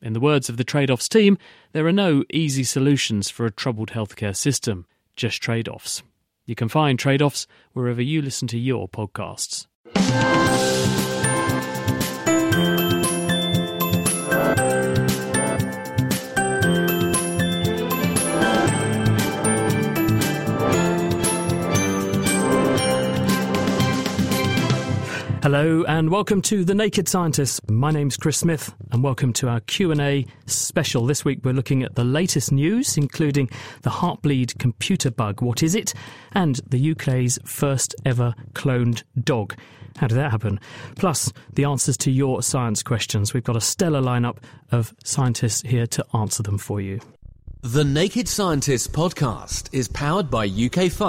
In the words of the Trade Offs team, there are no easy solutions for a troubled healthcare system, just trade offs. You can find Trade Offs wherever you listen to your podcasts. Hello and welcome to The Naked Scientist. My name's Chris Smith and welcome to our Q&A special. This week we're looking at the latest news including the Heartbleed computer bug, what is it? And the UK's first ever cloned dog. How did that happen? Plus, the answers to your science questions. We've got a stellar lineup of scientists here to answer them for you. The Naked Scientist podcast is powered by ukfast.co.uk.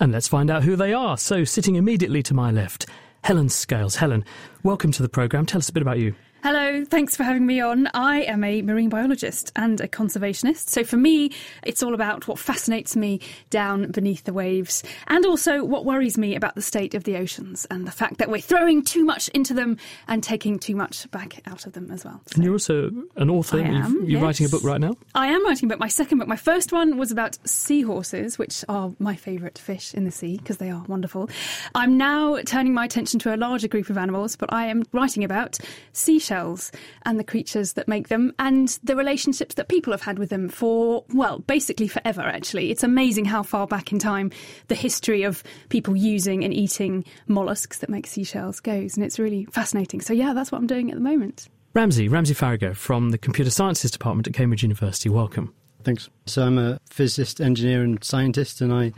And let's find out who they are. So, sitting immediately to my left, Helen Scales. Helen, welcome to the programme. Tell us a bit about you. Hello, thanks for having me on. I am a marine biologist and a conservationist. So for me, it's all about what fascinates me down beneath the waves and also what worries me about the state of the oceans and the fact that we're throwing too much into them and taking too much back out of them as well. So and you're also an author. I am, you're yes. writing a book right now? I am writing a book. My second book. My first one was about seahorses, which are my favourite fish in the sea because they are wonderful. I'm now turning my attention to a larger group of animals, but I am writing about seashells shells and the creatures that make them and the relationships that people have had with them for, well, basically forever, actually. It's amazing how far back in time the history of people using and eating mollusks that make seashells goes. And it's really fascinating. So, yeah, that's what I'm doing at the moment. Ramsey, Ramsey Faragher from the Computer Sciences Department at Cambridge University. Welcome. Thanks. So, I'm a physicist, engineer, and scientist, and I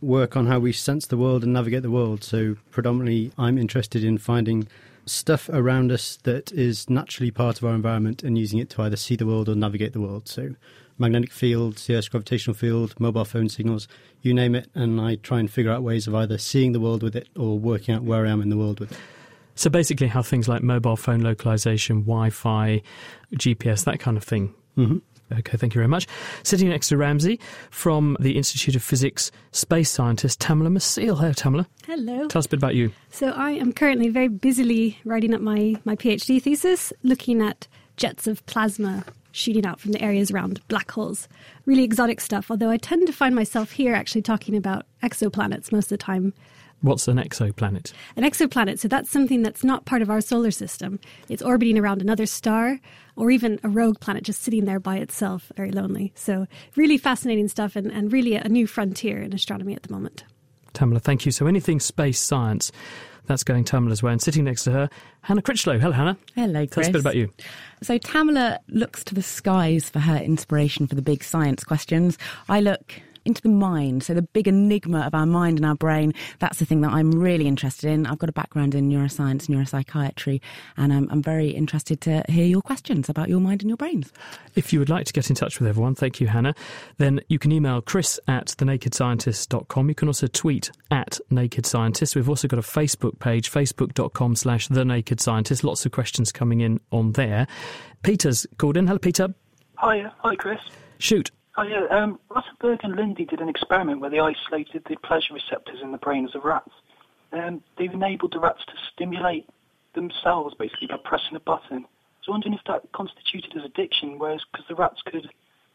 work on how we sense the world and navigate the world. So, predominantly, I'm interested in finding stuff around us that is naturally part of our environment and using it to either see the world or navigate the world. So, magnetic fields, the Earth's gravitational field, mobile phone signals, you name it. And I try and figure out ways of either seeing the world with it or working out where I am in the world with it. So, basically, how things like mobile phone localization, Wi Fi, GPS, that kind of thing. Mm-hmm. Okay, thank you very much. Sitting next to Ramsey from the Institute of Physics space scientist Tamela Maciel. Hello, Tamela. Hello. Tell us a bit about you. So I am currently very busily writing up my, my PhD thesis, looking at jets of plasma shooting out from the areas around black holes. Really exotic stuff, although I tend to find myself here actually talking about exoplanets most of the time What's an exoplanet? An exoplanet, so that's something that's not part of our solar system. It's orbiting around another star or even a rogue planet just sitting there by itself, very lonely. So, really fascinating stuff and, and really a new frontier in astronomy at the moment. Tamela, thank you. So, anything space science, that's going Tamela's way. And sitting next to her, Hannah Critchlow. Hello, Hannah. Hello, Chris. Tell us a bit about you. So, Tamela looks to the skies for her inspiration for the big science questions. I look into the mind. So the big enigma of our mind and our brain, that's the thing that I'm really interested in. I've got a background in neuroscience, neuropsychiatry, and I'm, I'm very interested to hear your questions about your mind and your brains. If you would like to get in touch with everyone, thank you, Hannah, then you can email chris at thenakedscientist.com. You can also tweet at Naked Scientist. We've also got a Facebook page, facebook.com slash The Naked Scientist. Lots of questions coming in on there. Peter's called in. Hello, Peter. Hi, hi, Chris. Shoot. Oh yeah, um, Rutherford and Lindy did an experiment where they isolated the pleasure receptors in the brains of rats. Um, they've enabled the rats to stimulate themselves basically by pressing a button. So I'm wondering if that constituted as addiction, whereas because the rats could,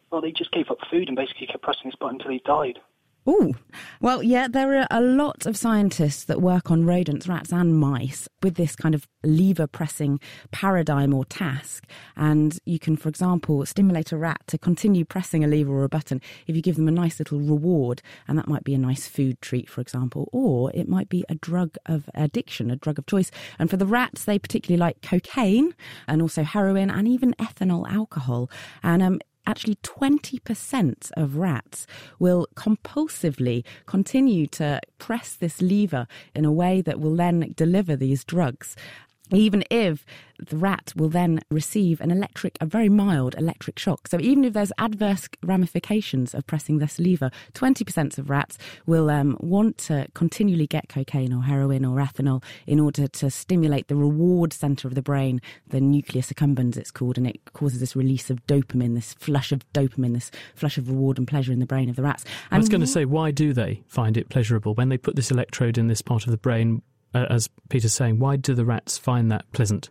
well, they just gave up food and basically kept pressing this button until they died. Oh, well, yeah, there are a lot of scientists that work on rodents, rats, and mice with this kind of lever pressing paradigm or task. And you can, for example, stimulate a rat to continue pressing a lever or a button if you give them a nice little reward. And that might be a nice food treat, for example, or it might be a drug of addiction, a drug of choice. And for the rats, they particularly like cocaine and also heroin and even ethanol alcohol. And um, actually 20% of rats will compulsively continue to press this lever in a way that will then deliver these drugs even if the rat will then receive an electric, a very mild electric shock. So even if there's adverse ramifications of pressing this lever, 20% of rats will um, want to continually get cocaine or heroin or ethanol in order to stimulate the reward center of the brain, the nucleus accumbens it's called, and it causes this release of dopamine, this flush of dopamine, this flush of reward and pleasure in the brain of the rats. And I was going to say, why do they find it pleasurable when they put this electrode in this part of the brain? Uh, as Peter's saying, why do the rats find that pleasant?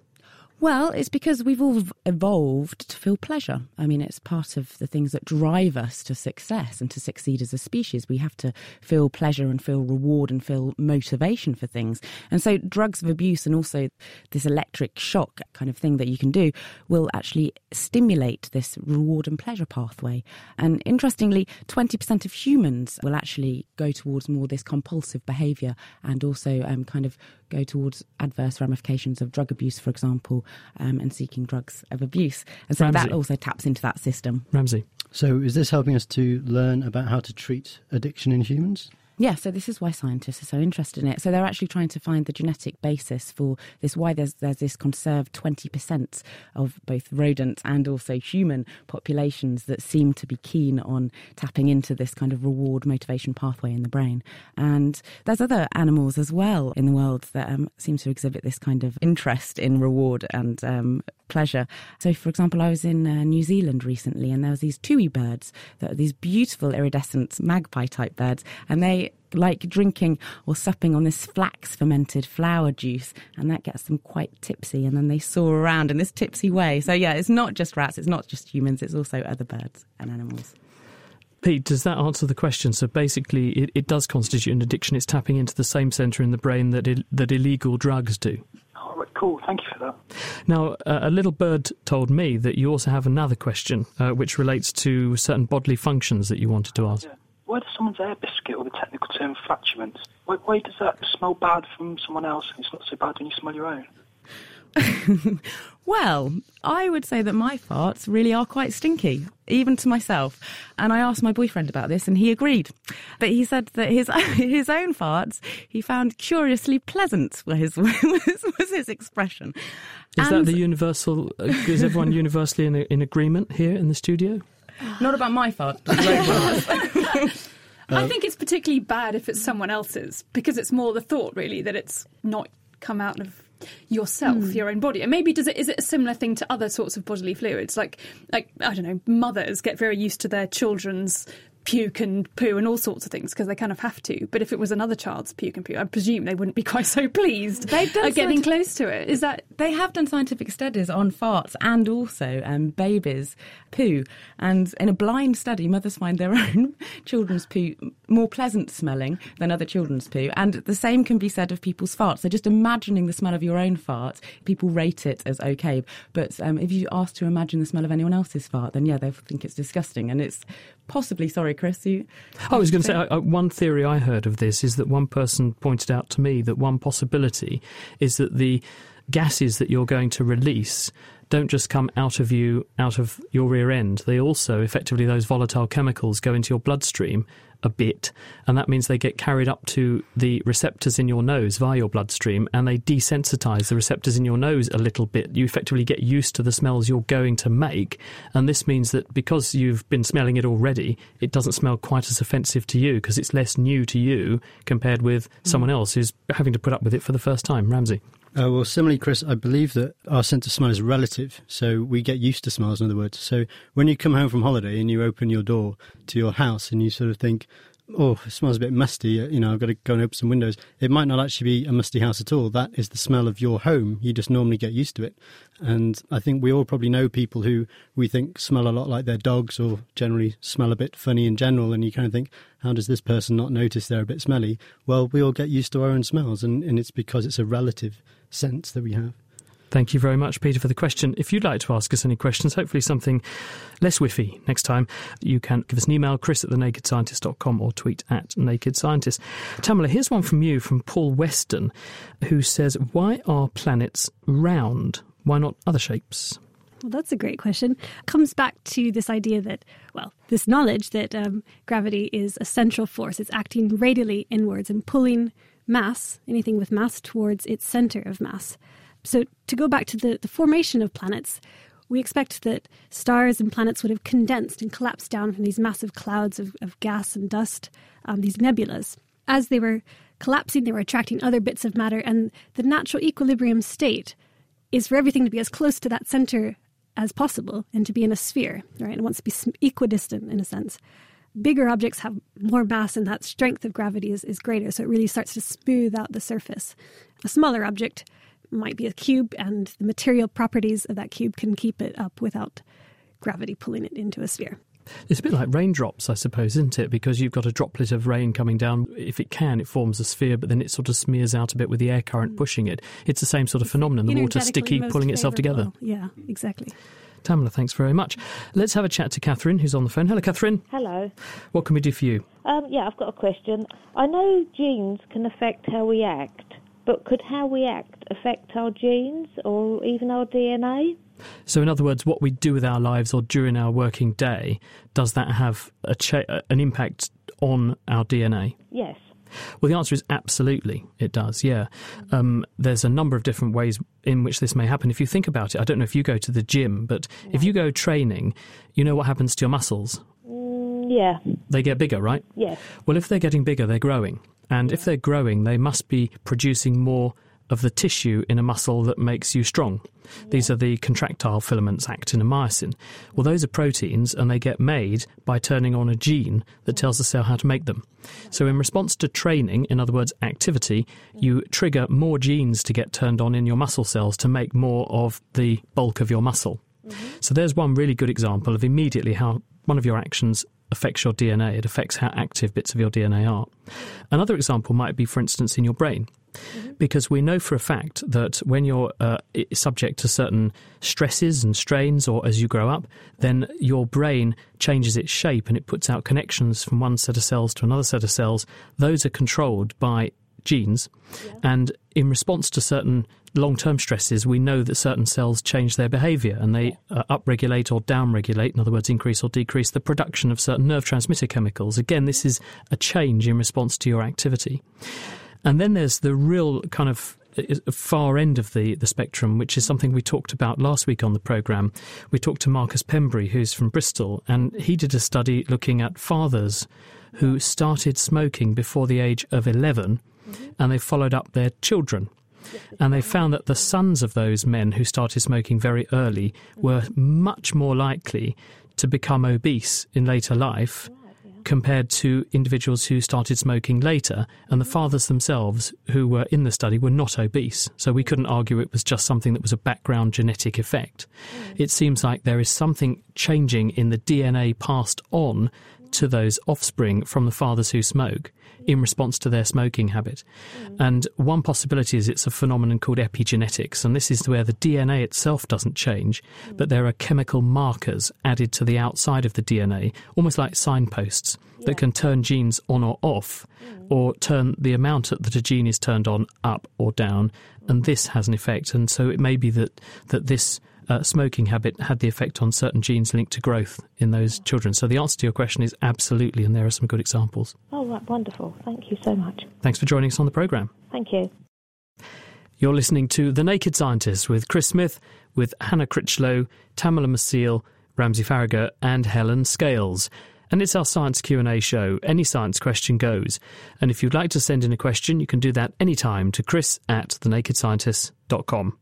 Well, it's because we've all evolved to feel pleasure. I mean, it's part of the things that drive us to success and to succeed as a species. We have to feel pleasure and feel reward and feel motivation for things. And so, drugs of abuse and also this electric shock kind of thing that you can do will actually stimulate this reward and pleasure pathway. And interestingly, 20% of humans will actually go towards more this compulsive behavior and also um, kind of go towards adverse ramifications of drug abuse, for example, um, and seeking drugs of abuse. And so Ramsey. that also taps into that system. Ramsey. So, is this helping us to learn about how to treat addiction in humans? Yeah, so this is why scientists are so interested in it. So they're actually trying to find the genetic basis for this. Why there's there's this conserved twenty percent of both rodent and also human populations that seem to be keen on tapping into this kind of reward motivation pathway in the brain. And there's other animals as well in the world that um, seem to exhibit this kind of interest in reward and um, pleasure. So, for example, I was in uh, New Zealand recently, and there was these tui birds that are these beautiful iridescent magpie type birds, and they like drinking or supping on this flax fermented flower juice, and that gets them quite tipsy, and then they soar around in this tipsy way. So, yeah, it's not just rats, it's not just humans, it's also other birds and animals. Pete, does that answer the question? So basically, it, it does constitute an addiction. It's tapping into the same centre in the brain that il- that illegal drugs do. All right, cool. Thank you for that. Now, uh, a little bird told me that you also have another question, uh, which relates to certain bodily functions that you wanted to ask. Yeah. Why does someone's air biscuit, or the technical term flatulence, why, why does that smell bad from someone else and it's not so bad when you smell your own? Well, I would say that my farts really are quite stinky, even to myself. And I asked my boyfriend about this, and he agreed. But he said that his his own farts he found curiously pleasant. Was his was, was his expression. Is And- that the universal? Uh, is everyone universally in, in agreement here in the studio? Not about my farts, but his own farts. I think it's particularly bad if it's someone else's because it's more the thought, really, that it's not come out of yourself, hmm. your own body. And maybe does it is it a similar thing to other sorts of bodily fluids? Like like I don't know, mothers get very used to their children's puke and poo and all sorts of things because they kind of have to. But if it was another child's puke and poo, I presume they wouldn't be quite so pleased They've done at getting close to it. Is that They have done scientific studies on farts and also um, babies' poo. And in a blind study, mothers find their own children's poo more pleasant smelling than other children's poo. And the same can be said of people's farts. So just imagining the smell of your own fart, people rate it as okay. But um, if you ask to imagine the smell of anyone else's fart, then yeah, they think it's disgusting. And it's possibly, sorry, Chris, you. I was going to say one theory I heard of this is that one person pointed out to me that one possibility is that the gases that you're going to release don't just come out of you, out of your rear end. They also, effectively, those volatile chemicals go into your bloodstream a bit, and that means they get carried up to the receptors in your nose via your bloodstream, and they desensitize the receptors in your nose a little bit. You effectively get used to the smells you're going to make, and this means that because you've been smelling it already, it doesn't smell quite as offensive to you because it's less new to you compared with hmm. someone else who's having to put up with it for the first time. Ramsey. Uh, well, similarly, Chris, I believe that our sense of smell is relative. So we get used to smells, in other words. So when you come home from holiday and you open your door to your house and you sort of think, oh, it smells a bit musty, uh, you know, I've got to go and open some windows. It might not actually be a musty house at all. That is the smell of your home. You just normally get used to it. And I think we all probably know people who we think smell a lot like their dogs or generally smell a bit funny in general. And you kind of think, how does this person not notice they're a bit smelly? Well, we all get used to our own smells, and, and it's because it's a relative sense that we have. Thank you very much, Peter, for the question. If you'd like to ask us any questions, hopefully something less whiffy next time, you can give us an email, chris at thenakedscientist.com or tweet at Naked Scientist. Tamela, here's one from you, from Paul Weston, who says, Why are planets round? Why not other shapes? Well, that's a great question. Comes back to this idea that, well, this knowledge that um, gravity is a central force. It's acting radially inwards and pulling mass, anything with mass, towards its center of mass. So, to go back to the, the formation of planets, we expect that stars and planets would have condensed and collapsed down from these massive clouds of, of gas and dust, um, these nebulas. As they were collapsing, they were attracting other bits of matter, and the natural equilibrium state is for everything to be as close to that center as possible and to be in a sphere, right? It wants to be equidistant in a sense. Bigger objects have more mass, and that strength of gravity is, is greater, so it really starts to smooth out the surface. A smaller object might be a cube, and the material properties of that cube can keep it up without gravity pulling it into a sphere. It's a bit like raindrops, I suppose, isn't it? Because you've got a droplet of rain coming down. If it can, it forms a sphere, but then it sort of smears out a bit with the air current mm. pushing it. It's the same sort of phenomenon. The water sticky, pulling itself together. Yeah, exactly. Tamela, thanks very much. Let's have a chat to Catherine, who's on the phone. Hello, Catherine. Hello. What can we do for you? Um, yeah, I've got a question. I know genes can affect how we act. But could how we act affect our genes or even our DNA? So, in other words, what we do with our lives or during our working day, does that have a cha- an impact on our DNA? Yes. Well, the answer is absolutely, it does, yeah. Um, there's a number of different ways in which this may happen. If you think about it, I don't know if you go to the gym, but no. if you go training, you know what happens to your muscles? Mm, yeah. They get bigger, right? Yes. Well, if they're getting bigger, they're growing. And if they're growing, they must be producing more of the tissue in a muscle that makes you strong. These are the contractile filaments, actin and myosin. Well, those are proteins and they get made by turning on a gene that tells the cell how to make them. So, in response to training, in other words, activity, you trigger more genes to get turned on in your muscle cells to make more of the bulk of your muscle. Mm-hmm. So, there's one really good example of immediately how one of your actions affects your DNA. It affects how active bits of your DNA are. Another example might be, for instance, in your brain. Mm-hmm. Because we know for a fact that when you're uh, subject to certain stresses and strains, or as you grow up, then your brain changes its shape and it puts out connections from one set of cells to another set of cells. Those are controlled by genes. Yeah. And in response to certain long term stresses, we know that certain cells change their behavior and they uh, upregulate or downregulate, in other words, increase or decrease the production of certain nerve transmitter chemicals. Again, this is a change in response to your activity. And then there's the real kind of far end of the, the spectrum, which is something we talked about last week on the programme. We talked to Marcus Pembrey, who's from Bristol, and he did a study looking at fathers who started smoking before the age of 11 mm-hmm. and they followed up their children. And they found that the sons of those men who started smoking very early were much more likely to become obese in later life compared to individuals who started smoking later, and the fathers themselves who were in the study were not obese. So we couldn't argue it was just something that was a background genetic effect. Mm. It seems like there is something changing in the DNA passed on to those offspring from the fathers who smoke in response to their smoking habit. Mm. And one possibility is it's a phenomenon called epigenetics, and this is where the DNA itself doesn't change, mm. but there are chemical markers added to the outside of the DNA, almost like signposts, yeah. that can turn genes on or off, mm. or turn the amount that a gene is turned on up or down, and this has an effect. And so it may be that, that this uh, smoking habit had the effect on certain genes linked to growth in those children. So the answer to your question is absolutely, and there are some good examples. Oh, right, wonderful. Thank you so much. Thanks for joining us on the programme. Thank you. You're listening to The Naked Scientist with Chris Smith, with Hannah Critchlow, Tamela Maciel, Ramsey Faragher, and Helen Scales. And it's our science Q&A show. Any science question goes. And if you'd like to send in a question, you can do that anytime to chris at thenakedscientist.com.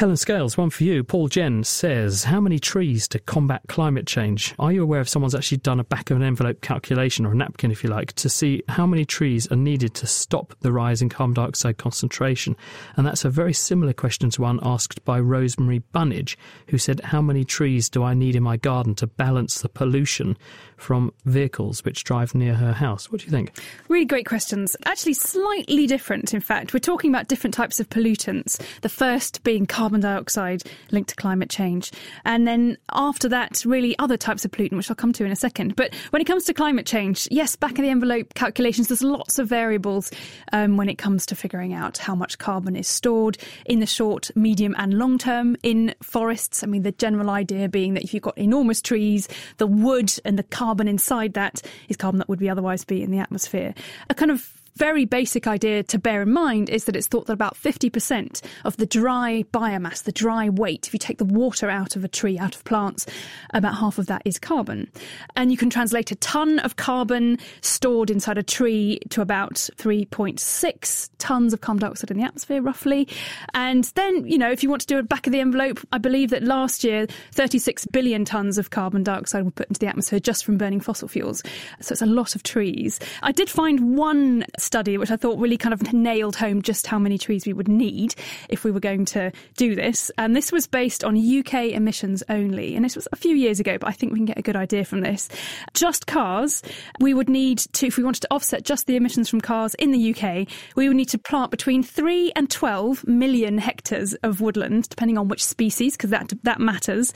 Helen Scales, one for you. Paul Jen says, How many trees to combat climate change? Are you aware if someone's actually done a back of an envelope calculation or a napkin, if you like, to see how many trees are needed to stop the rise in carbon dioxide concentration? And that's a very similar question to one asked by Rosemary Bunnage, who said, How many trees do I need in my garden to balance the pollution from vehicles which drive near her house? What do you think? Really great questions. Actually, slightly different, in fact. We're talking about different types of pollutants. The first being carbon carbon dioxide linked to climate change. And then after that, really other types of pollutant, which I'll come to in a second. But when it comes to climate change, yes, back of the envelope calculations, there's lots of variables um, when it comes to figuring out how much carbon is stored in the short, medium, and long term in forests. I mean, the general idea being that if you've got enormous trees, the wood and the carbon inside that is carbon that would be otherwise be in the atmosphere. A kind of very basic idea to bear in mind is that it's thought that about 50% of the dry biomass, the dry weight, if you take the water out of a tree, out of plants, about half of that is carbon. And you can translate a ton of carbon stored inside a tree to about 3.6 tons of carbon dioxide in the atmosphere, roughly. And then, you know, if you want to do a back of the envelope, I believe that last year 36 billion tons of carbon dioxide were put into the atmosphere just from burning fossil fuels. So it's a lot of trees. I did find one study, which I thought really kind of nailed home just how many trees we would need if we were going to do this. And this was based on UK emissions only. And this was a few years ago, but I think we can get a good idea from this. Just cars, we would need to, if we wanted to offset just the emissions from cars in the UK, we would need to plant between 3 and 12 million hectares of woodland, depending on which species, because that, that matters.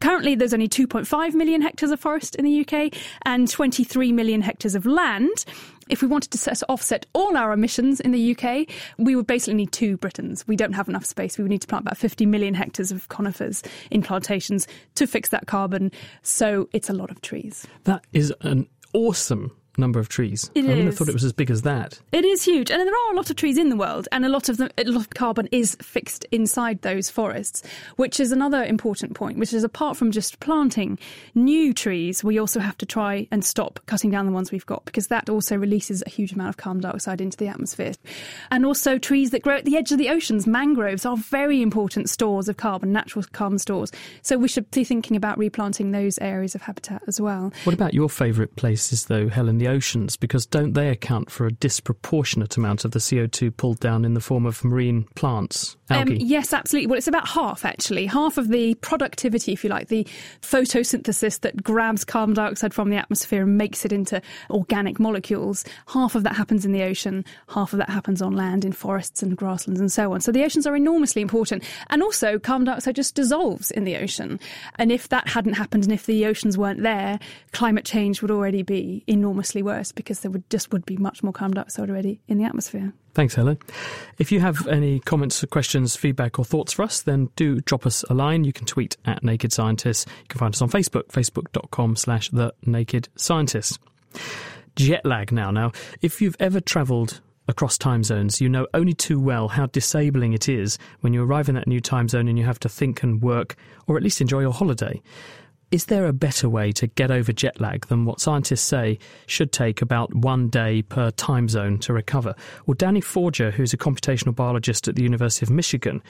Currently, there's only 2.5 million hectares of forest in the UK and 23 million hectares of land if we wanted to offset all our emissions in the UK, we would basically need two Britains. We don't have enough space. We would need to plant about 50 million hectares of conifers in plantations to fix that carbon. So it's a lot of trees. That is an awesome number of trees. It I wouldn't is. have thought it was as big as that. It is huge, and there are a lot of trees in the world, and a lot of the, a lot of carbon is fixed inside those forests, which is another important point. Which is apart from just planting new trees, we also have to try and stop cutting down the ones we've got because that also releases a huge amount of carbon dioxide into the atmosphere. And also trees that grow at the edge of the oceans, mangroves are very important stores of carbon, natural carbon stores. So we should be thinking about replanting those areas of habitat as well. What about your favourite places, though, Helen? The oceans, because don't they account for a disproportionate amount of the CO2 pulled down in the form of marine plants, algae? Um, yes, absolutely. Well, it's about half actually. Half of the productivity, if you like, the photosynthesis that grabs carbon dioxide from the atmosphere and makes it into organic molecules. Half of that happens in the ocean. Half of that happens on land in forests and grasslands and so on. So the oceans are enormously important. And also, carbon dioxide just dissolves in the ocean. And if that hadn't happened, and if the oceans weren't there, climate change would already be enormously worse because there would just would be much more carbon dioxide already in the atmosphere. Thanks, Helen. If you have any comments, questions, feedback, or thoughts for us, then do drop us a line. You can tweet at Naked Scientists. You can find us on Facebook, facebook.com slash The Naked Scientists. Jet lag now. Now, if you've ever travelled across time zones, you know only too well how disabling it is when you arrive in that new time zone and you have to think and work, or at least enjoy your holiday. Is there a better way to get over jet lag than what scientists say should take about one day per time zone to recover? Well, Danny Forger, who's a computational biologist at the University of Michigan,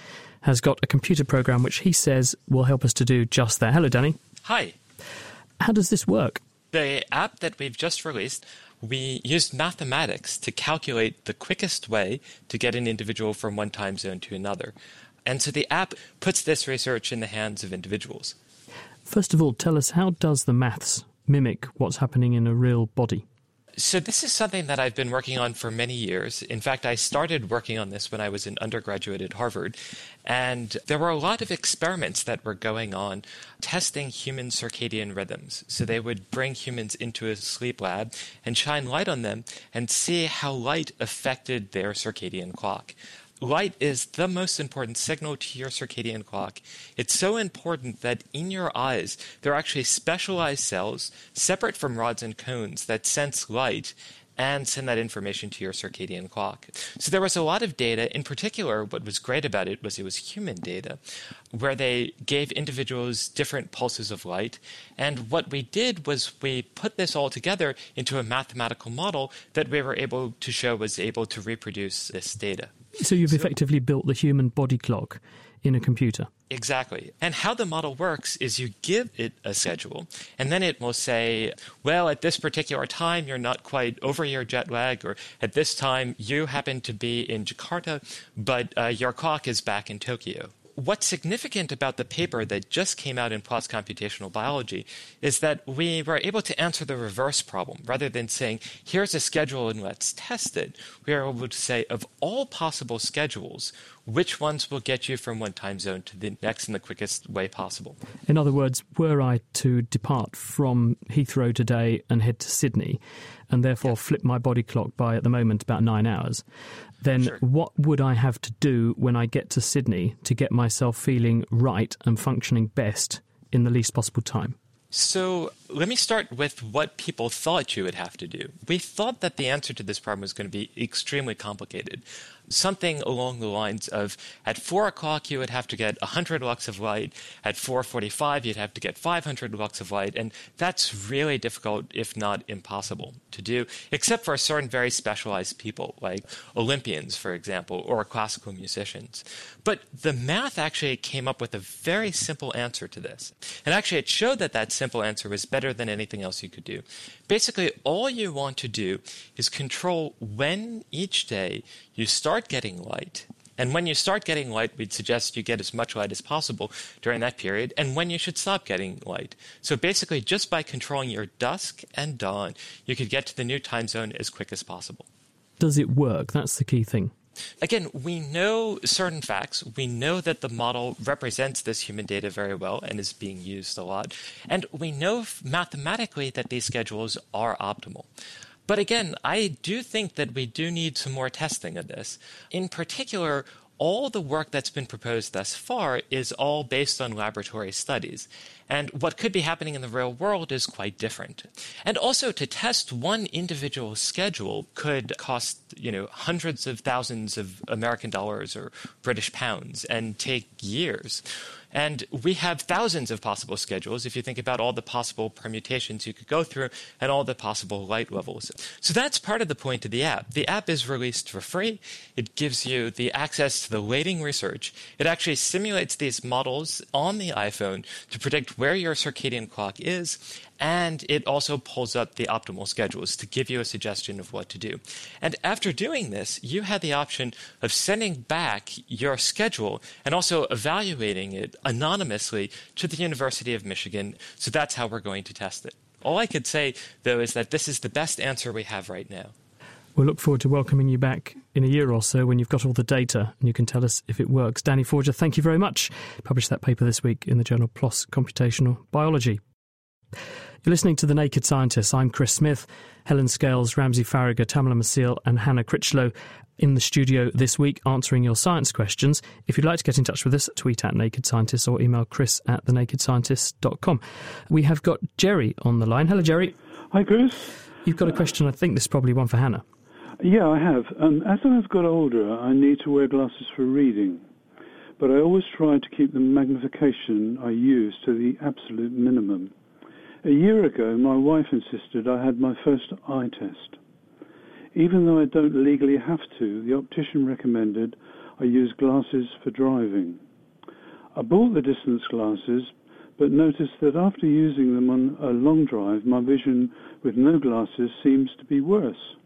has got a computer program which he says will help us to do just that. Hello, Danny. Hi. How does this work? The app that we've just released, we used mathematics to calculate the quickest way to get an individual from one time zone to another. And so the app puts this research in the hands of individuals. First of all, tell us how does the maths mimic what's happening in a real body? So, this is something that I've been working on for many years. In fact, I started working on this when I was an undergraduate at Harvard. And there were a lot of experiments that were going on testing human circadian rhythms. So, they would bring humans into a sleep lab and shine light on them and see how light affected their circadian clock. Light is the most important signal to your circadian clock. It's so important that in your eyes, there are actually specialized cells separate from rods and cones that sense light and send that information to your circadian clock. So there was a lot of data. In particular, what was great about it was it was human data, where they gave individuals different pulses of light. And what we did was we put this all together into a mathematical model that we were able to show was able to reproduce this data. So you've effectively built the human body clock in a computer. Exactly. And how the model works is you give it a schedule, and then it will say, well, at this particular time, you're not quite over your jet lag, or at this time, you happen to be in Jakarta, but uh, your clock is back in Tokyo what's significant about the paper that just came out in PLOS Computational Biology is that we were able to answer the reverse problem. Rather than saying, here's a schedule and let's test it, we are able to say, of all possible schedules, which ones will get you from one time zone to the next in the quickest way possible. In other words, were I to depart from Heathrow today and head to Sydney, and therefore flip my body clock by at the moment about nine hours, then sure. what would I have to do when I get to Sydney to get myself feeling right and functioning best in the least possible time? So let me start with what people thought you would have to do. We thought that the answer to this problem was going to be extremely complicated. Something along the lines of at 4 o'clock you would have to get 100 lux of light. At 4.45 you'd have to get 500 lux of light. And that's really difficult if not impossible to do except for certain very specialized people like olympians for example or classical musicians. But the math actually came up with a very simple answer to this. And actually it showed that that simple answer was better than anything else you could do basically all you want to do is control when each day you start getting light. And when you start getting light, we'd suggest you get as much light as possible during that period, and when you should stop getting light. So basically, just by controlling your dusk and dawn, you could get to the new time zone as quick as possible. Does it work? That's the key thing. Again, we know certain facts. We know that the model represents this human data very well and is being used a lot. And we know mathematically that these schedules are optimal. But again, I do think that we do need some more testing of this. In particular, all the work that's been proposed thus far is all based on laboratory studies. And what could be happening in the real world is quite different. And also to test one individual schedule could cost, you know, hundreds of thousands of American dollars or British pounds and take years. And we have thousands of possible schedules if you think about all the possible permutations you could go through and all the possible light levels. So that's part of the point of the app. The app is released for free. It gives you the access to the latest research. It actually simulates these models on the iPhone to predict where your circadian clock is and it also pulls up the optimal schedules to give you a suggestion of what to do. And after doing this, you had the option of sending back your schedule and also evaluating it anonymously to the University of Michigan. So that's how we're going to test it. All I could say, though, is that this is the best answer we have right now. We'll look forward to welcoming you back in a year or so when you've got all the data and you can tell us if it works. Danny Forger, thank you very much. Published that paper this week in the journal PLOS Computational Biology. You're listening to The Naked Scientists. I'm Chris Smith. Helen Scales, Ramsey Faragher, Tamela Maciel, and Hannah Critchlow in the studio this week answering your science questions. If you'd like to get in touch with us, tweet at Naked Scientists or email chris at thenakedscientists.com. We have got Jerry on the line. Hello, Jerry. Hi, Chris. You've got a question. I think this is probably one for Hannah. Yeah, I have. Um, as I've got older, I need to wear glasses for reading, but I always try to keep the magnification I use to the absolute minimum. A year ago, my wife insisted I had my first eye test. Even though I don't legally have to, the optician recommended I use glasses for driving. I bought the distance glasses, but noticed that after using them on a long drive, my vision with no glasses seems to be worse.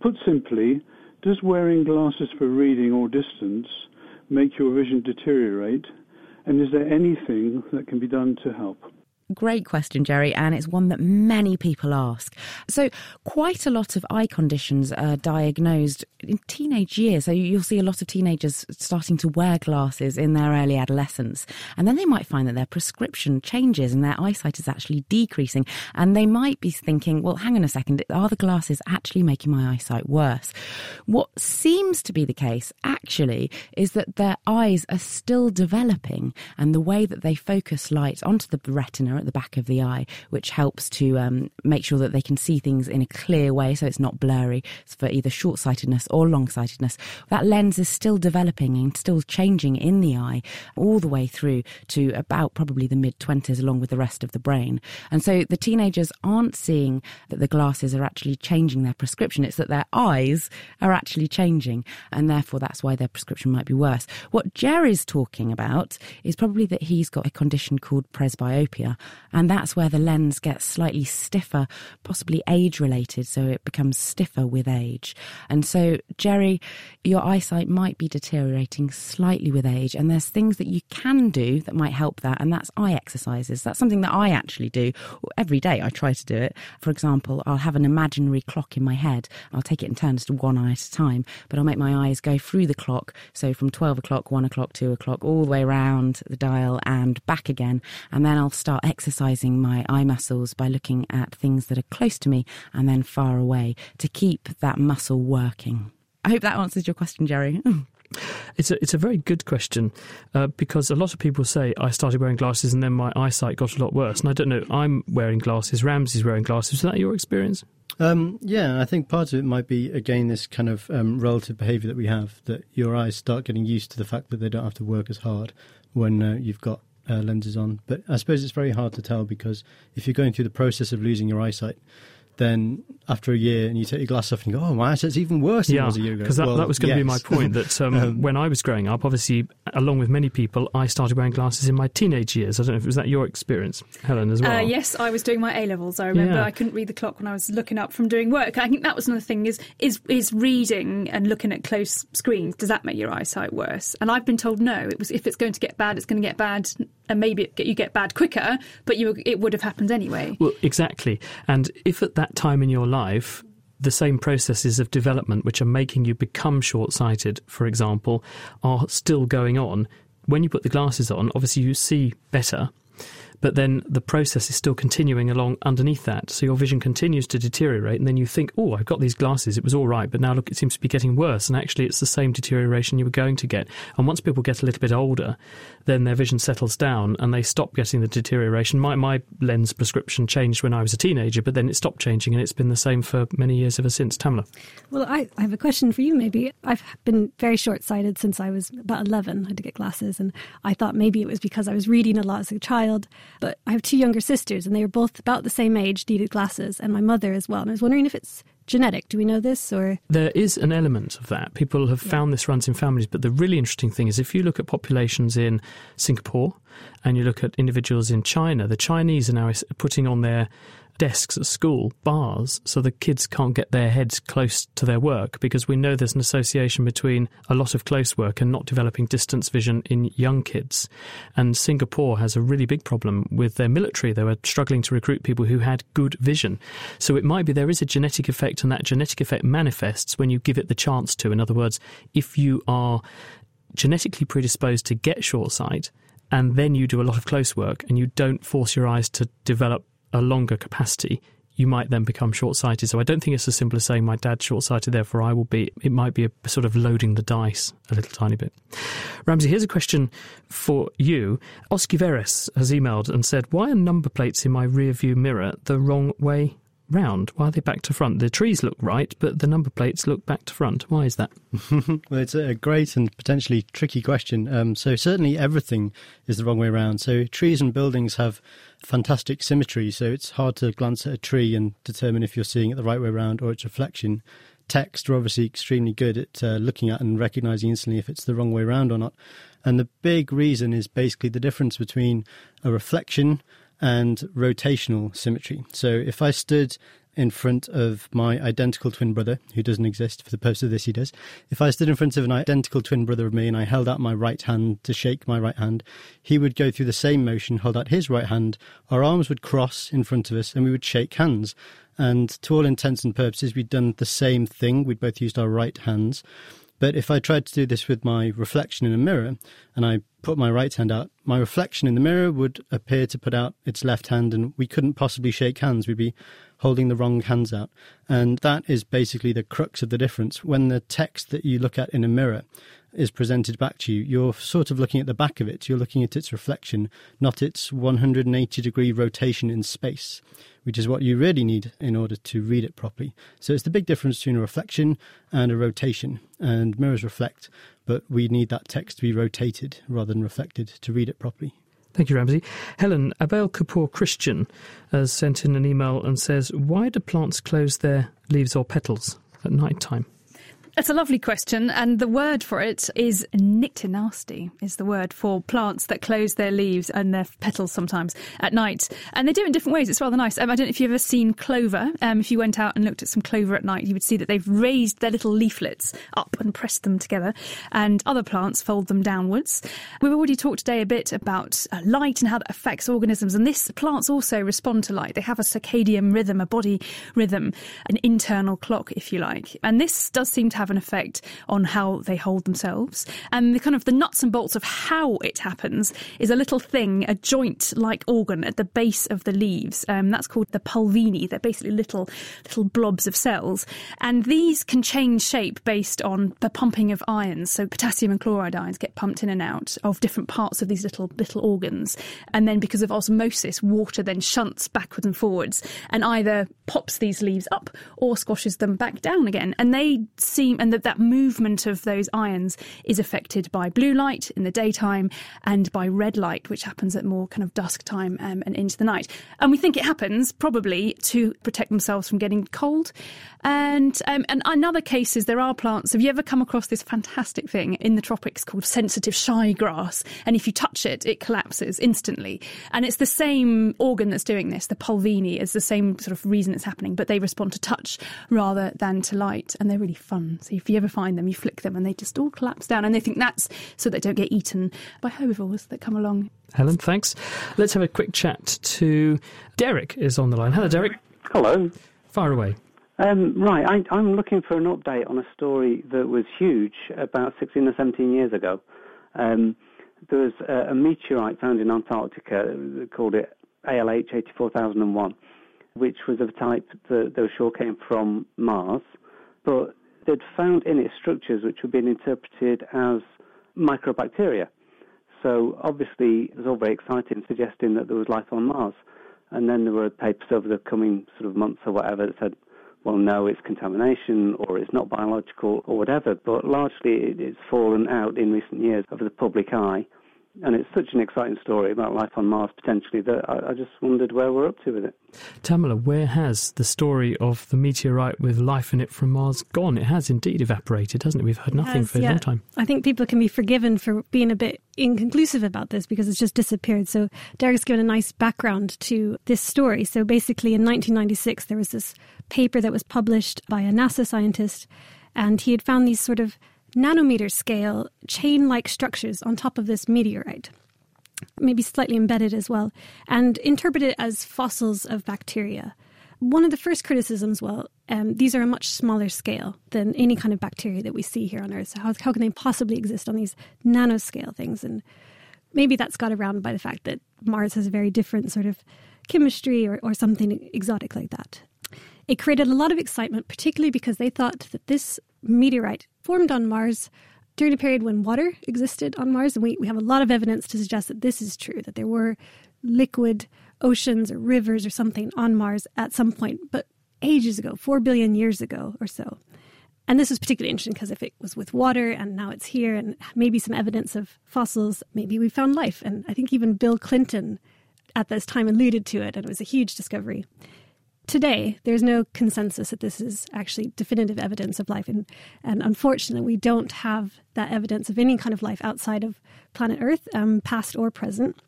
Put simply, does wearing glasses for reading or distance make your vision deteriorate? And is there anything that can be done to help? Great question, Jerry, and it's one that many people ask. So, quite a lot of eye conditions are diagnosed in teenage years. So, you'll see a lot of teenagers starting to wear glasses in their early adolescence. And then they might find that their prescription changes and their eyesight is actually decreasing. And they might be thinking, well, hang on a second, are the glasses actually making my eyesight worse? What seems to be the case, actually, is that their eyes are still developing and the way that they focus light onto the retina at the back of the eye, which helps to um, make sure that they can see things in a clear way so it's not blurry it's for either short sightedness or long sightedness. That lens is still developing and still changing in the eye all the way through to about probably the mid 20s, along with the rest of the brain. And so the teenagers aren't seeing that the glasses are actually changing their prescription, it's that their eyes are actually changing, and therefore that's why their prescription might be worse. What Jerry's talking about is probably that he's got a condition called presbyopia, and that's where the lens gets slightly stiffer, possibly age related, so it becomes stiffer with age. And so, Jerry, your eyesight might be deteriorating slightly with age, and there's things that you can do that might help that, and that's eye exercises. That's something that I actually do every day. I try to do it. For example, I'll have an imaginary clock in my head. I'll take it in turns to one eye at a time, but I'll make my eyes go through the clock. So from 12 o'clock, 1 o'clock, 2 o'clock, all the way around the dial and back again. And then I'll start exercising my eye muscles by looking at things that are close to me and then far away to keep that muscle working. I hope that answers your question, Jerry. It's a, it's a very good question uh, because a lot of people say I started wearing glasses and then my eyesight got a lot worse. And I don't know, I'm wearing glasses, Ramsey's wearing glasses. Is that your experience? Um, yeah, I think part of it might be, again, this kind of um, relative behaviour that we have, that your eyes start getting used to the fact that they don't have to work as hard when uh, you've got uh, lenses on. But I suppose it's very hard to tell because if you're going through the process of losing your eyesight, then after a year and you take your glass off and you go, oh, my eyesight's even worse than yeah, it was a year ago. Because that, well, that was going yes. to be my point. That um, um, when I was growing up, obviously, along with many people, I started wearing glasses in my teenage years. I don't know if it was that your experience, Helen, as well. Uh, yes, I was doing my A levels. I remember Yeah. I couldn't read the clock when I was looking up from doing work. I think that was another thing: is is is reading and looking at close screens. Does that make your eyesight worse? And I've been told no. It was if it's going to get bad, it's going to get bad, and maybe it, you get bad quicker. But you it would have happened anyway. Well, exactly. And if at that time in your life, the same processes of development which are making you become short sighted, for example, are still going on, when you put the glasses on, obviously you see better. But then the process is still continuing along underneath that. So your vision continues to deteriorate. And then you think, oh, I've got these glasses. It was all right. But now look, it seems to be getting worse. And actually, it's the same deterioration you were going to get. And once people get a little bit older, then their vision settles down and they stop getting the deterioration. My, my lens prescription changed when I was a teenager, but then it stopped changing. And it's been the same for many years ever since. Tamela. Well, I, I have a question for you, maybe. I've been very short sighted since I was about 11. I had to get glasses, and I thought maybe it was because I was reading a lot as a child. But I have two younger sisters, and they are both about the same age, needed glasses, and my mother as well. And I was wondering if it's genetic. Do we know this, or There is an element of that. People have found this runs in families, but the really interesting thing is if you look at populations in Singapore and you look at individuals in China, the Chinese are now putting on their desks at school bars so the kids can't get their heads close to their work because we know there's an association between a lot of close work and not developing distance vision in young kids. And Singapore has a really big problem with their military. They were struggling to recruit people who had good vision. So it might be there is a genetic effect, and that genetic effect manifests when you give it the chance to. In other words, if you are genetically predisposed to get short sight, and then you do a lot of close work and you don't force your eyes to develop a longer capacity, you might then become short sighted. So I don't think it's as simple as saying my dad's short sighted, therefore I will be. It might be a sort of loading the dice a little tiny bit. Ramsey, here's a question for you. Oskiveres has emailed and said, Why are number plates in my rear view mirror the wrong way round? Why are they back to front? The trees look right, but the number plates look back to front. Why is that? well, it's a great and potentially tricky question. Um, so certainly everything is the wrong way around. So trees and buildings have fantastic symmetry. So it's hard to glance at a tree and determine if you're seeing it the right way around or its reflection. Text are obviously extremely good at uh, looking at and recognizing instantly if it's the wrong way around or not. And the big reason is basically the difference between a reflection and rotational symmetry. So if I stood in front of my identical twin brother, who doesn't exist for the purpose of this, he does. If I stood in front of an identical twin brother of me and I held out my right hand to shake my right hand, he would go through the same motion, hold out his right hand, our arms would cross in front of us, and we would shake hands. And to all intents and purposes, we'd done the same thing. We'd both used our right hands. But if I tried to do this with my reflection in a mirror and I put my right hand out, my reflection in the mirror would appear to put out its left hand and we couldn't possibly shake hands. We'd be holding the wrong hands out. And that is basically the crux of the difference. When the text that you look at in a mirror is presented back to you, you're sort of looking at the back of it. You're looking at its reflection, not its 180 degree rotation in space, which is what you really need in order to read it properly. So it's the big difference between a reflection and a rotation. And mirrors reflect, but we need that text to be rotated rather than reflected to read it properly. Thank you, Ramsey. Helen, Abel Kapoor Christian has sent in an email and says, Why do plants close their leaves or petals at night time? It's a lovely question, and the word for it is nyctinasty. is the word for plants that close their leaves and their petals sometimes at night. And they do it in different ways. It's rather nice. Um, I don't know if you've ever seen clover. Um, if you went out and looked at some clover at night, you would see that they've raised their little leaflets up and pressed them together, and other plants fold them downwards. We've already talked today a bit about uh, light and how that affects organisms, and this plants also respond to light. They have a circadian rhythm, a body rhythm, an internal clock, if you like. And this does seem to have an effect on how they hold themselves. And the kind of the nuts and bolts of how it happens is a little thing, a joint like organ at the base of the leaves. Um, that's called the pulvini. They're basically little little blobs of cells. And these can change shape based on the pumping of ions. So potassium and chloride ions get pumped in and out of different parts of these little little organs. And then because of osmosis, water then shunts backwards and forwards and either pops these leaves up or squashes them back down again. And they seem and that that movement of those ions is affected by blue light in the daytime and by red light, which happens at more kind of dusk time um, and into the night. And we think it happens probably to protect themselves from getting cold. And um, and in other cases, there are plants. Have you ever come across this fantastic thing in the tropics called sensitive shy grass? And if you touch it, it collapses instantly. And it's the same organ that's doing this. The pulvini is the same sort of reason it's happening, but they respond to touch rather than to light, and they're really fun. So if you ever find them, you flick them, and they just all collapse down. And they think that's so they don't get eaten by herbivores that come along. Helen, thanks. Let's have a quick chat to Derek is on the line. Hello, Derek. Hello. Fire away. Um, right, I, I'm looking for an update on a story that was huge about 16 or 17 years ago. Um, there was a, a, meteorite found in Antarctica, they called it ALH 84001, which was of a type that they were sure came from Mars, but they'd found in it structures which were being interpreted as microbacteria. So obviously it was all very exciting, suggesting that there was life on Mars. And then there were papers over the coming sort of months or whatever that said, well, no, it's contamination or it's not biological or whatever. But largely it's fallen out in recent years of the public eye. And it's such an exciting story about life on Mars potentially that I, I just wondered where we're up to with it. Tamela, where has the story of the meteorite with life in it from Mars gone? It has indeed evaporated, hasn't it? We've heard nothing has, for a yeah. long time. I think people can be forgiven for being a bit inconclusive about this because it's just disappeared. So Derek's given a nice background to this story. So basically, in 1996, there was this paper that was published by a NASA scientist, and he had found these sort of nanometer scale chain like structures on top of this meteorite, maybe slightly embedded as well, and interpreted as fossils of bacteria. One of the first criticisms, well, um, these are a much smaller scale than any kind of bacteria that we see here on Earth. So, how, how can they possibly exist on these nanoscale things? And maybe that's got around by the fact that Mars has a very different sort of chemistry or, or something exotic like that. It created a lot of excitement, particularly because they thought that this meteorite formed on Mars during a period when water existed on Mars. And we, we have a lot of evidence to suggest that this is true, that there were liquid oceans or rivers or something on Mars at some point, but ages ago, four billion years ago or so. And this is particularly interesting because if it was with water and now it's here and maybe some evidence of fossils, maybe we found life. And I think even Bill Clinton at this time alluded to it, and it was a huge discovery. Today, there's no consensus that this is actually definitive evidence of life. And, and unfortunately, we don't have that evidence of any kind of life outside of planet Earth, um, past or present.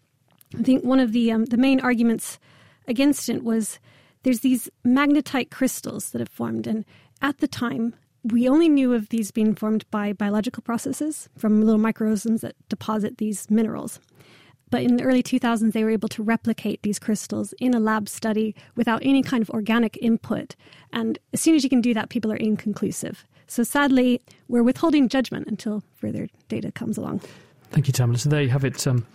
I think one of the, um, the main arguments against it was there's these magnetite crystals that have formed. And at the time, we only knew of these being formed by biological processes from little microorganisms that deposit these minerals. But in the early 2000s, they were able to replicate these crystals in a lab study without any kind of organic input. And as soon as you can do that, people are inconclusive. So sadly, we're withholding judgment until further data comes along. Thank you, Tamela. So there you have it. Um,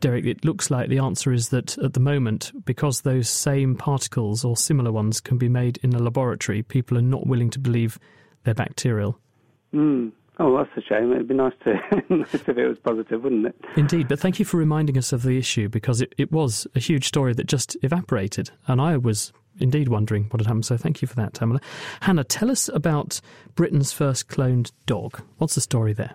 Derek, it looks like the answer is that at the moment, because those same particles or similar ones can be made in a laboratory, people are not willing to believe they're bacterial. Mm. Oh, that's a shame. It'd be nice to nice if it was positive, wouldn't it? Indeed, but thank you for reminding us of the issue because it, it was a huge story that just evaporated, and I was indeed wondering what had happened. So thank you for that, Tamela. Hannah, tell us about Britain's first cloned dog. What's the story there?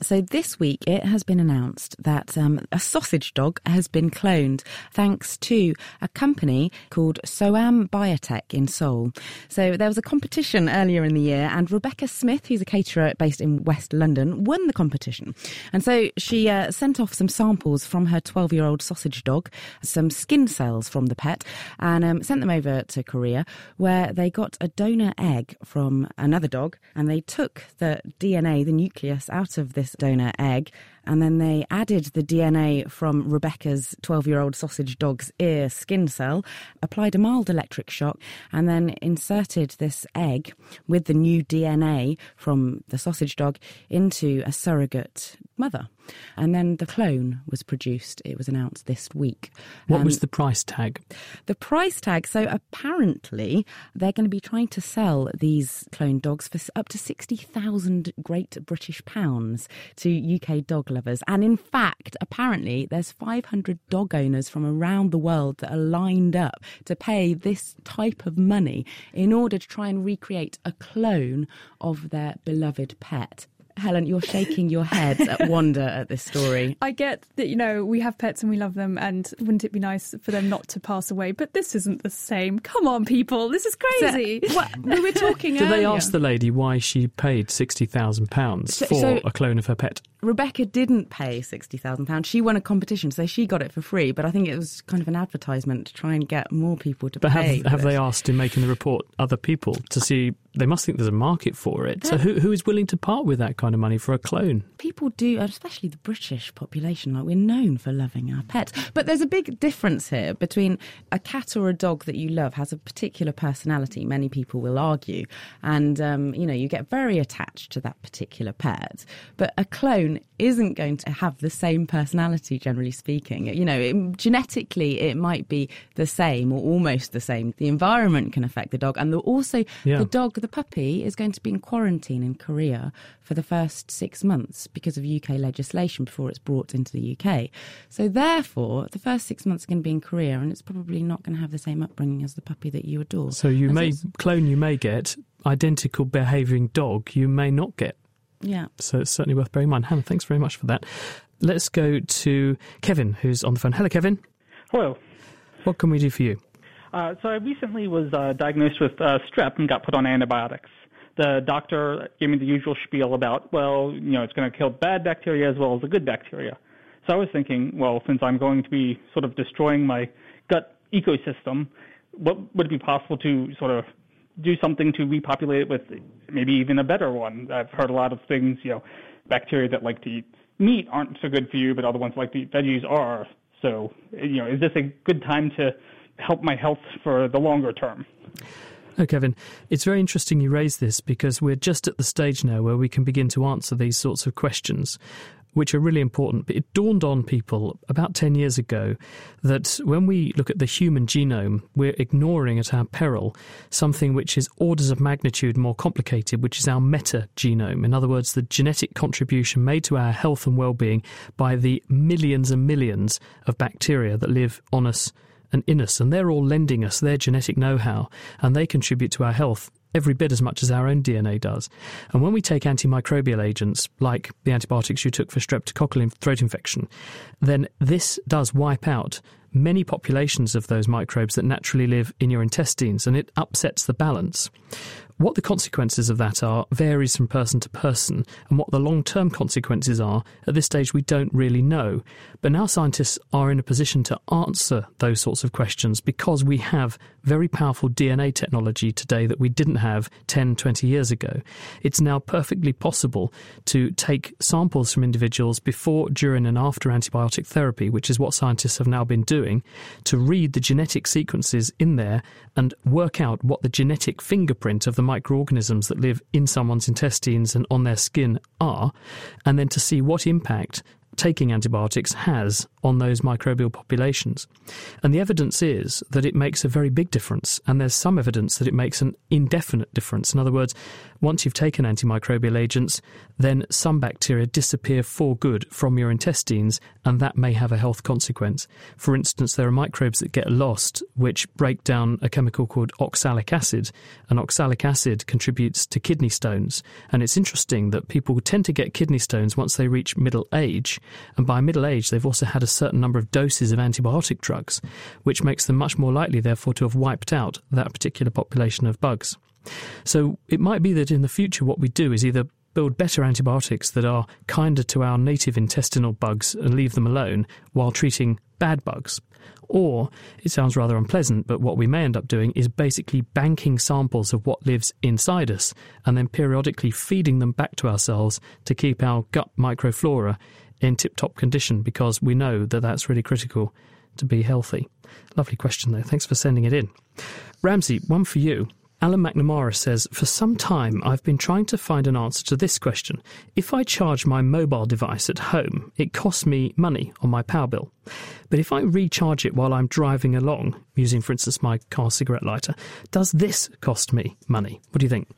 So this week it has been announced that um, a sausage dog has been cloned thanks to a company called Sooam Biotech in Seoul. So there was a competition earlier in the year, and Rebecca Smith, who's a caterer based in West London, won the competition. And so she uh, sent off some samples from her 12-year-old sausage dog, some skin cells from the pet, and um, sent them over to Korea, where they got a donor egg from another dog, and they took the DNA, the nucleus, out of this this donor egg, and then they added the DNA from Rebecca's 12 year old sausage dog's ear skin cell, applied a mild electric shock, and then inserted this egg with the new DNA from the sausage dog into a surrogate mother. And then the clone was produced. It was announced this week. What um, was the price tag? The price tag. So apparently, they're going to be trying to sell these clone dogs for up to 60,000 Great British pounds to UK dog lovers. And in fact, apparently, there's 500 dog owners from around the world that are lined up to pay this type of money in order to try and recreate a clone of their beloved pet. Helen, you're shaking your head at wonder at this story. I get that, you know, we have pets and we love them, and wouldn't it be nice for them not to pass away? But this isn't the same. Come on, people. This is crazy. So, what, we were talking Did earlier. they ask the lady why she paid £60,000 so, for so a clone of her pet? Rebecca didn't pay £60,000. She won a competition, so she got it for free. But I think it was kind of an advertisement to try and get more people to but pay. Have, have they asked in making the report other people to see? They must think there's a market for it. So who, who is willing to part with that kind of money for a clone? People do, especially the British population. Like we're known for loving our pets. But there's a big difference here between a cat or a dog that you love has a particular personality. Many people will argue, and um, you know you get very attached to that particular pet. But a clone clone isn't going to have the same personality, generally speaking. You know, it, genetically, it might be the same or almost the same. The environment can affect the dog. And the, also, yeah. the dog, the puppy, is going to be in quarantine in Korea for the first six months because of UK legislation before it's brought into the UK. So, therefore, the first six months are going to be in Korea and it's probably not going to have the same upbringing as the puppy that you adore. So, you may, clone you may get, identical behaving dog you may not get. Yeah. So it's certainly worth bearing in mind. Hannah, thanks very much for that. Let's go to Kevin, who's on the phone. Hello, Kevin. Hello. What can we do for you? Uh, so I recently was uh, diagnosed with uh, strep and got put on antibiotics. The doctor gave me the usual spiel about, well, you know, it's going to kill bad bacteria as well as the good bacteria. So I was thinking, well, since I'm going to be sort of destroying my gut ecosystem, what would it be possible to sort of do something to repopulate it with maybe even a better one. I've heard a lot of things, you know, bacteria that like to eat meat aren't so good for you, but other ones like to eat veggies are. So, you know, is this a good time to help my health for the longer term? Oh, Kevin, it's very interesting you raise this because we're just at the stage now where we can begin to answer these sorts of questions which are really important. But it dawned on people about 10 years ago that when we look at the human genome, we're ignoring at our peril something which is orders of magnitude more complicated, which is our metagenome. In other words, the genetic contribution made to our health and well being by the millions and millions of bacteria that live on us and in us, and they're all lending us their genetic know how, and they contribute to our health every bit as much as our own DNA does. And when we take antimicrobial agents, like the antibiotics you took for streptococcal throat infection, then this does wipe out many populations of those microbes that naturally live in your intestines, and it upsets the balance. What the consequences of that are varies from person to person, and what the long term consequences are, at this stage, we don't really know. But now scientists are in a position to answer those sorts of questions because we have very powerful DNA technology today that we didn't have 10, 20 years ago. It's now perfectly possible to take samples from individuals before, during, and after antibiotic therapy, which is what scientists have now been doing, to read the genetic sequences in there and work out what the genetic fingerprint of the microorganisms that live in someone's intestines and on their skin are, and then to see what impact taking antibiotics has on those microbial populations. And the evidence is that it makes a very big difference, and there's some evidence that it makes an indefinite difference. In other words, Once you've taken antimicrobial agents, then some bacteria disappear for good from your intestines, and that may have a health consequence. For instance, there are microbes that get lost which break down a chemical called oxalic acid, and oxalic acid contributes to kidney stones. And it's interesting that people tend to get kidney stones once they reach middle age, and by middle age, they've also had a certain number of doses of antibiotic drugs, which makes them much more likely, therefore, to have wiped out that particular population of bugs. So it might be that in the future, what we do is either build better antibiotics that are kinder to our native intestinal bugs and leave them alone while treating bad bugs. Or, it sounds rather unpleasant, but what we may end up doing is basically banking samples of what lives inside us and then periodically feeding them back to ourselves to keep our gut microflora in tip top condition because we know that that's really critical to be healthy. Lovely question, though. Thanks for sending it in. Ramsey, one for you. Alan McNamara says, For some time I've been trying to find an answer to this question. If I charge my mobile device at home, it costs me money on my power bill. But if I recharge it while I'm driving along, using, for instance, my car cigarette lighter, does this cost me money? What do you think?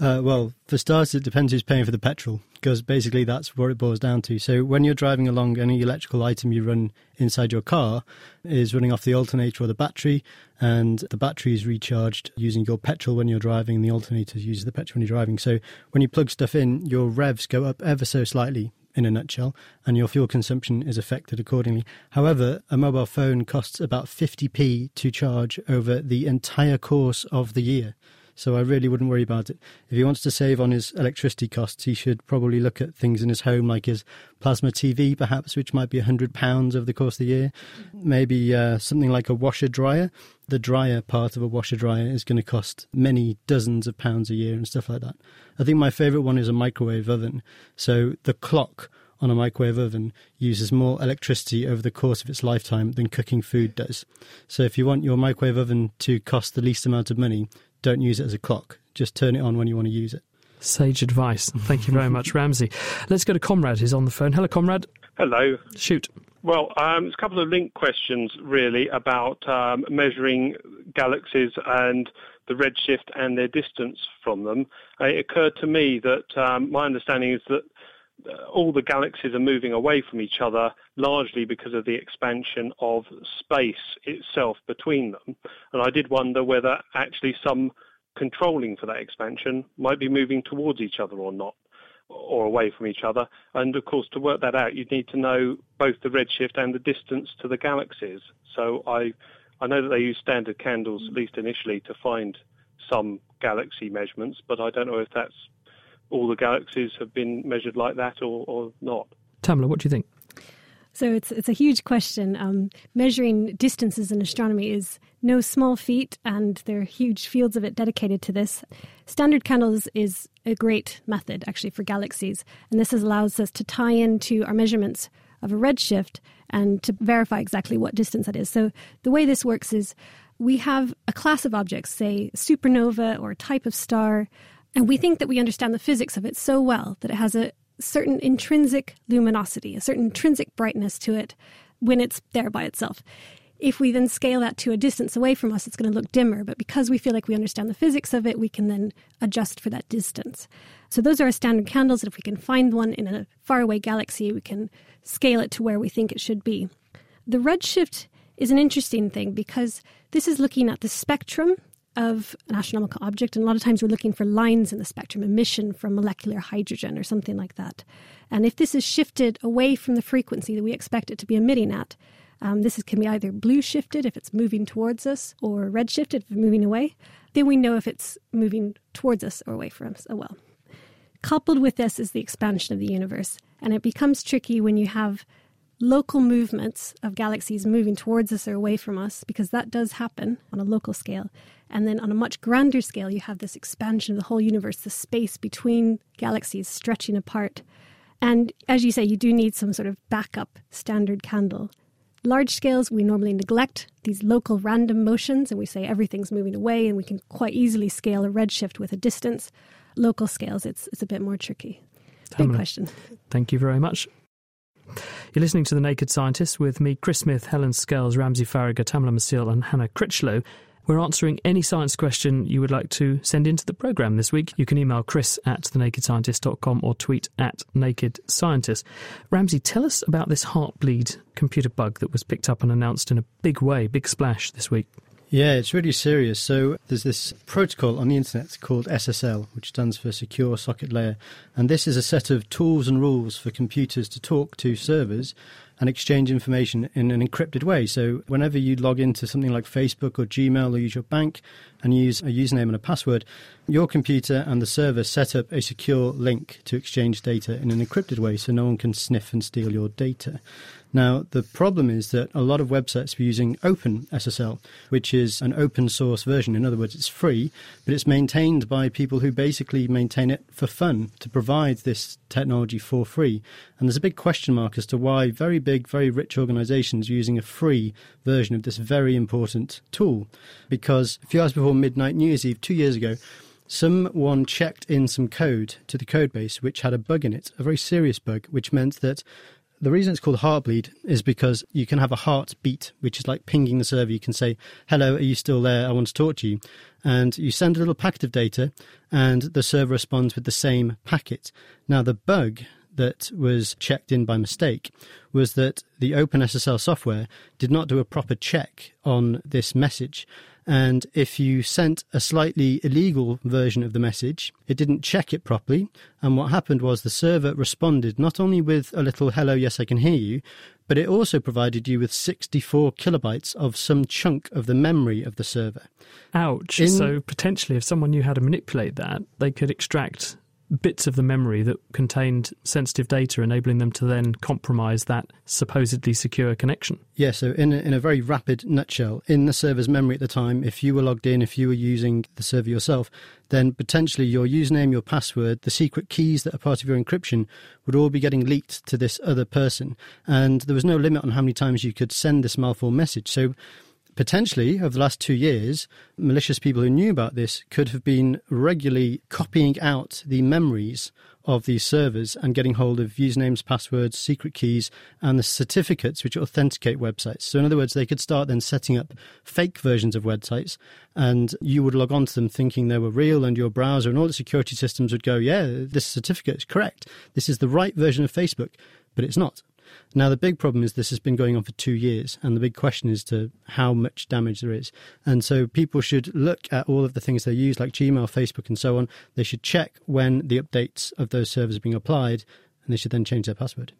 Uh, well, for starters, it depends who's paying for the petrol, because basically that's what it boils down to. So when you're driving along, any electrical item you run inside your car is running off the alternator or the battery, and the battery is recharged using your petrol when you're driving, and the alternator uses the petrol when you're driving. So when you plug stuff in, your revs go up ever so slightly in a nutshell, and your fuel consumption is affected accordingly. However, a mobile phone costs about 50p to charge over the entire course of the year. So I really wouldn't worry about it. If he wants to save on his electricity costs, he should probably look at things in his home like his plasma TV, perhaps, which might be £100 over the course of the year. Maybe uh, something like a washer dryer. The dryer part of a washer dryer is going to cost many dozens of pounds a year and stuff like that. I think my favourite one is a microwave oven. So the clock on a microwave oven uses more electricity over the course of its lifetime than cooking food does. So if you want your microwave oven to cost the least amount of money, don't use it as a clock. Just turn it on when you want to use it. Sage advice. Thank you very much, Ramsey. Let's go to Conrad, who's on the phone. Hello, Conrad. Hello. Shoot. Well, um, it's a couple of link questions really about um, measuring galaxies and the redshift and their distance from them. Uh, it occurred to me that um, my understanding is that Uh, all the galaxies are moving away from each other largely because of the expansion of space itself between them. And I did wonder whether actually some controlling for that expansion might be moving towards each other or not, or away from each other. And of course, to work that out, you'd need to know both the redshift and the distance to the galaxies. So I, I know that they use standard candles, at least initially, to find some galaxy measurements, but I don't know if that's all the galaxies have been measured like that or, or not. Tamela, what do you think? So it's it's a huge question. Um, measuring distances in astronomy is no small feat, and there are huge fields of it dedicated to this. Standard candles is a great method actually for galaxies, and this allows us to tie into our measurements of a redshift and to verify exactly what distance that is. So the way this works is we have a class of objects, say supernova or a type of star, and we think that we understand the physics of it so well that it has a certain intrinsic luminosity, a certain intrinsic brightness to it when it's there by itself. If we then scale that to a distance away from us, it's going to look dimmer. But because we feel like we understand the physics of it, we can then adjust for that distance. So those are our standard candles. And if we can find one in a faraway galaxy, we can scale it to where we think it should be. The redshift is an interesting thing because this is looking at the spectrum of an astronomical object. And a lot of times we're looking for lines in the spectrum, emission from molecular hydrogen or something like that. And if this is shifted away from the frequency that we expect it to be emitting at, um, this is, can be either blue shifted if it's moving towards us or red shifted if it's moving away. Then we know if it's moving towards us or away from us as well. Coupled with this is the expansion of the universe. And it becomes tricky when you have local movements of galaxies moving towards us or away from us, because that does happen on a local scale. And then on a much grander scale, you have this expansion of the whole universe, the space between galaxies stretching apart. And as you say, you do need some sort of backup standard candle. Large scales, we normally neglect these local random motions and we say everything's moving away and we can quite easily scale a redshift with a distance. Local scales, it's, it's a bit more tricky. Big question. Thank you very much. You're listening to The Naked Scientist with me, Chris Smith, Helen Scales, Ramsey Faragher, Tamela Maciel, and Hannah Critchlow. We're answering any science question you would like to send into the programme this week. You can email chris at thenakedscientist.com or tweet at Naked Scientist. Ramsey, tell us about this heartbleed computer bug that was picked up and announced in a big way, big splash this week. Yeah, it's really serious. So there's this protocol on the internet called SSL, which stands for Secure Socket Layer. And this is a set of tools and rules for computers to talk to servers and exchange information in an encrypted way. So whenever you log into something like Facebook or Gmail or use your bank and use a username and a password, your computer and the server set up a secure link to exchange data in an encrypted way so no one can sniff and steal your data. Now, the problem is that a lot of websites are using OpenSSL, which is an open source version. In other words, it's free, but it's maintained by people who basically maintain it for fun to provide this technology for free. And there's a big question mark as to why very big, very rich organizations are using a free version of this very important tool. Because a few hours before midnight New Year's Eve, two years ago, someone checked in some code to the code base which had a bug in it, a very serious bug, which meant that the reason it's called heartbleed is because you can have a heartbeat, which is like pinging the server. You can say, Hello, are you still there? I want to talk to you. And you send a little packet of data, and the server responds with the same packet. Now, the bug that was checked in by mistake was that the OpenSSL software did not do a proper check on this message. And if you sent a slightly illegal version of the message, it didn't check it properly. And what happened was the server responded not only with a little hello, yes, I can hear you, but it also provided you with 64 kilobytes of some chunk of the memory of the server. Ouch. In, so potentially, if someone knew how to manipulate that, they could extract bits of the memory that contained sensitive data, enabling them to then compromise that supposedly secure connection. Yeah, so in a, in a very rapid nutshell, in the server's memory at the time, if you were logged in, if you were using the server yourself, then potentially your username, your password, the secret keys that are part of your encryption would all be getting leaked to this other person. And there was no limit on how many times you could send this malformed message. So potentially over the last two years, malicious people who knew about this could have been regularly copying out the memories of these servers and getting hold of usernames, passwords, secret keys, and the certificates which authenticate websites. So, in other words, they could start then setting up fake versions of websites, and you would log on to them thinking they were real, and your browser and all the security systems would go, Yeah, this certificate is correct. This is the right version of Facebook, but it's not. Now, the big problem is this has been going on for two years, and the big question is to how much damage there is. And so people should look at all of the things they use, like Gmail, Facebook, and so on. They should check when the updates of those servers are being applied, and they should then change their password.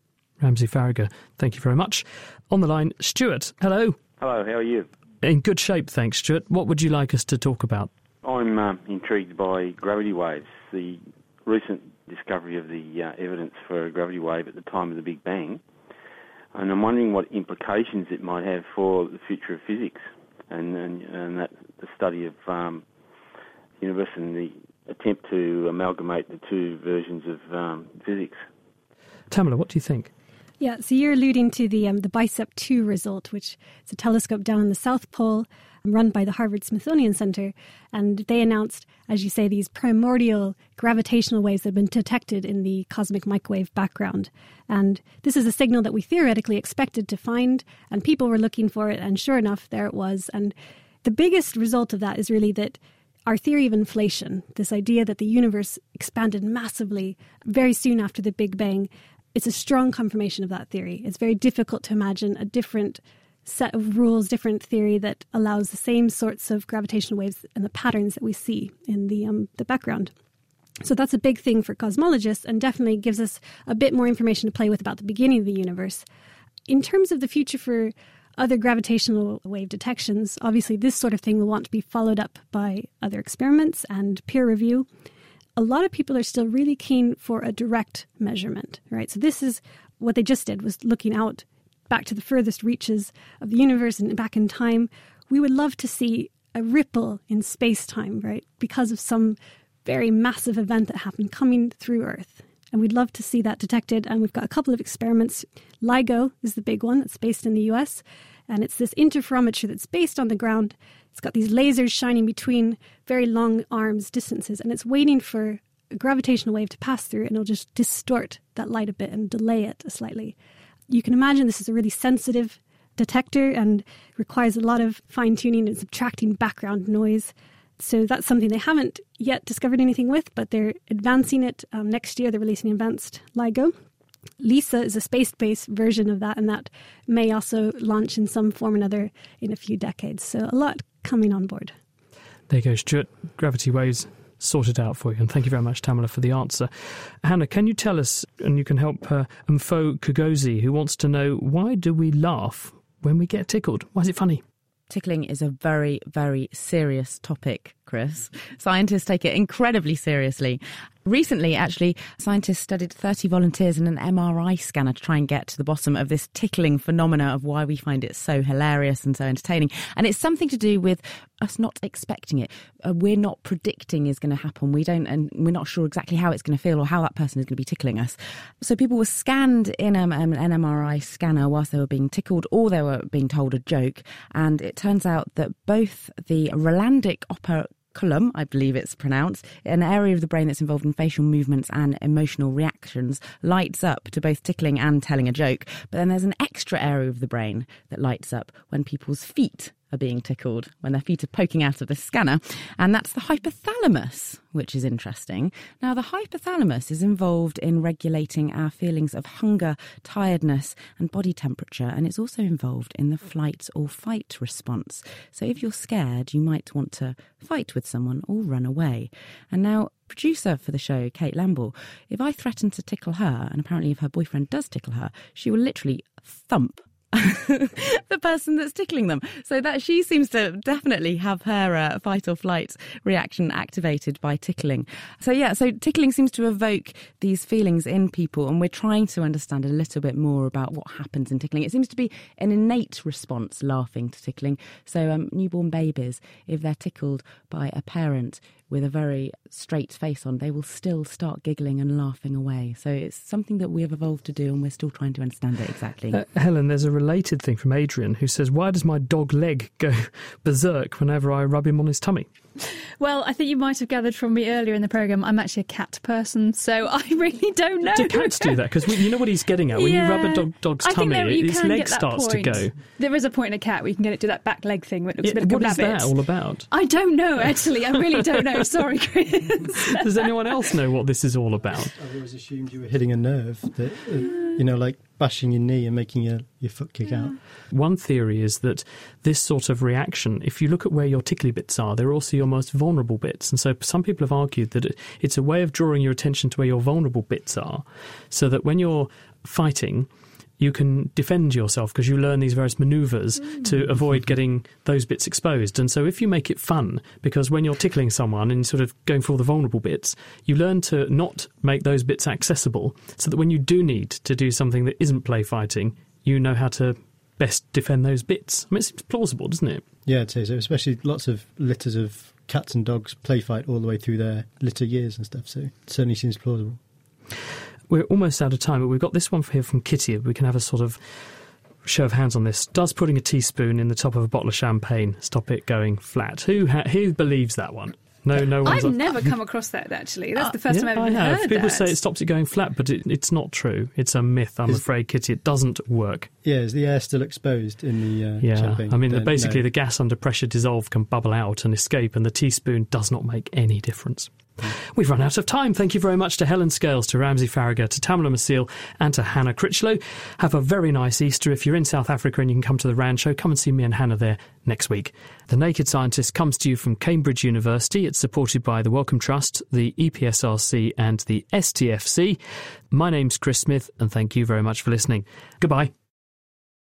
Ramsey Faragher, thank you very much. On the line, Stuart. Hello. Hello, how are you? In good shape, thanks, Stuart. What would you like us to talk about? I'm uh, intrigued by gravity waves. The recent discovery of the uh, evidence for a gravity wave at the time of the Big Bang and I'm wondering what implications it might have for the future of physics and and, and that the study of um, universe and the attempt to amalgamate the two versions of um, physics. Tamela, what do you think? Yeah, so you're alluding to the um, the BICEP 2 result, which is a telescope down in the South Pole run by the Harvard Smithsonian Center. And they announced, as you say, these primordial gravitational waves that have been detected in the cosmic microwave background. And this is a signal that we theoretically expected to find, and people were looking for it, and sure enough, there it was. And the biggest result of that is really that our theory of inflation, this idea that the universe expanded massively very soon after the Big Bang, it's a strong confirmation of that theory. It's very difficult to imagine a different set of rules, different theory that allows the same sorts of gravitational waves and the patterns that we see in the um, the background. So that's a big thing for cosmologists and definitely gives us a bit more information to play with about the beginning of the universe. In terms of the future for other gravitational wave detections, obviously this sort of thing will want to be followed up by other experiments and peer review. A lot of people are still really keen for a direct measurement, right? So this is what they just did was looking out back to the furthest reaches of the universe and back in time, we would love to see a ripple in space time, right? Because of some very massive event that happened coming through Earth. And we'd love to see that detected. And we've got a couple of experiments. LIGO is the big one that's based in the US. And it's this interferometry that's based on the ground. It's got these lasers shining between very long arms distances. And it's waiting for a gravitational wave to pass through. And it'll just distort that light a bit and delay it slightly you can imagine this is a really sensitive detector and requires a lot of fine tuning and subtracting background noise. So that's something they haven't yet discovered anything with, but they're advancing it. Um, next year, they're releasing advanced LIGO. LISA is a space based version of that, and that may also launch in some form or another in a few decades. So a lot coming on board. There you go, Stuart. Gravity waves sorted out for you. And thank you very much, Tamela, for the answer. Hannah, can you tell us, and you can help uh, Mfo Kugozi, who wants to know why do we laugh when we get tickled? Why is it funny? Tickling is a very, very serious topic, Chris. Scientists take it incredibly seriously. Recently, actually, scientists studied 30 volunteers in an MRI scanner to try and get to the bottom of this tickling phenomena of why we find it so hilarious and so entertaining. And it's something to do with us not expecting it. Uh, we're not predicting is going to happen. We don't, and we're not sure exactly how it's going to feel or how that person is going to be tickling us. So people were scanned in um, an MRI scanner whilst they were being tickled or they were being told a joke. And it turns out that both the Rolandic upper column, I believe it's pronounced, an area of the brain that's involved in facial movements and emotional reactions, lights up to both tickling and telling a joke. But then there's an extra area of the brain that lights up when people's feet are being tickled when their feet are poking out of the scanner, and that's the hypothalamus, which is interesting. Now, the hypothalamus is involved in regulating our feelings of hunger, tiredness, and body temperature, and it's also involved in the flight or fight response. So, if you're scared, you might want to fight with someone or run away. And now, producer for the show, Kate Lamble, if I threaten to tickle her, and apparently if her boyfriend does tickle her, she will literally thump the person that's tickling them. So that she seems to definitely have her uh, fight or flight reaction activated by tickling. So yeah, so tickling seems to evoke these feelings in people, and we're trying to understand a little bit more about what happens in tickling. It seems to be an innate response, laughing to tickling. So um, newborn babies, if they're tickled by a parent with a very straight face on, they will still start giggling and laughing away. So it's something that we have evolved to do, and we're still trying to understand it exactly. Uh, Helen, there's a related thing from Adrian who says, Why does my dog leg go berserk whenever I rub him on his tummy? Well, I think you might have gathered from me earlier in the programme, I'm actually a cat person, so I really don't know. Do cats do that? Because you know what he's getting at? When yeah. you rub a dog, dog's I tummy, there, its leg starts point. to go. There is a point in a cat where you can get it to that back leg thing where it looks Yeah, a bit like what a is that all about? I don't know, actually. I really don't know. Sorry, Chris. Does anyone else know what this is all about? I've always assumed you were hitting a nerve that, uh, you know, like bashing your knee and making your, your foot kick out. Mm. One theory is that this sort of reaction, if you look at where your tickly bits are, they're also your most vulnerable bits. And so some people have argued that it, it's a way of drawing your attention to where your vulnerable bits are, so that when you're fighting, you can defend yourself because you learn these various maneuvers mm. to avoid getting those bits exposed. And so, if you make it fun, because when you're tickling someone and sort of going for all the vulnerable bits, you learn to not make those bits accessible so that when you do need to do something that isn't play fighting, you know how to best defend those bits. I mean, it seems plausible, doesn't it? Yeah, it is. Especially lots of litters of cats and dogs play fight all the way through their litter years and stuff. So it certainly seems plausible. We're almost out of time, but we've got this one here from Kitty. We can have a sort of show of hands on this. Does putting a teaspoon in the top of a bottle of champagne stop it going flat? Who ha- who believes that one? No, no one's. I've never come across that, actually. That's the first yeah, time I've ever I ever have. heard People that. say it stops it going flat, but it, it's not true. It's a myth, I'm Is- afraid, Kitty. It doesn't work. Yeah, is the air still exposed in the uh, Yeah, champagne? I mean, Then basically, no. the gas under pressure dissolved can bubble out and escape, and the teaspoon does not make any difference. We've run out of time. Thank you very much to Helen Scales, to Ramsey Faragher, to Tamela Maciel, and to Hannah Critchlow. Have a very nice Easter. If you're in South Africa and you can come to the Rand Show, come and see me and Hannah there next week. The Naked Scientist comes to you from Cambridge University. It's supported by the Wellcome Trust, the EPSRC, and the STFC. My name's Chris Smith, and thank you very much for listening. Goodbye.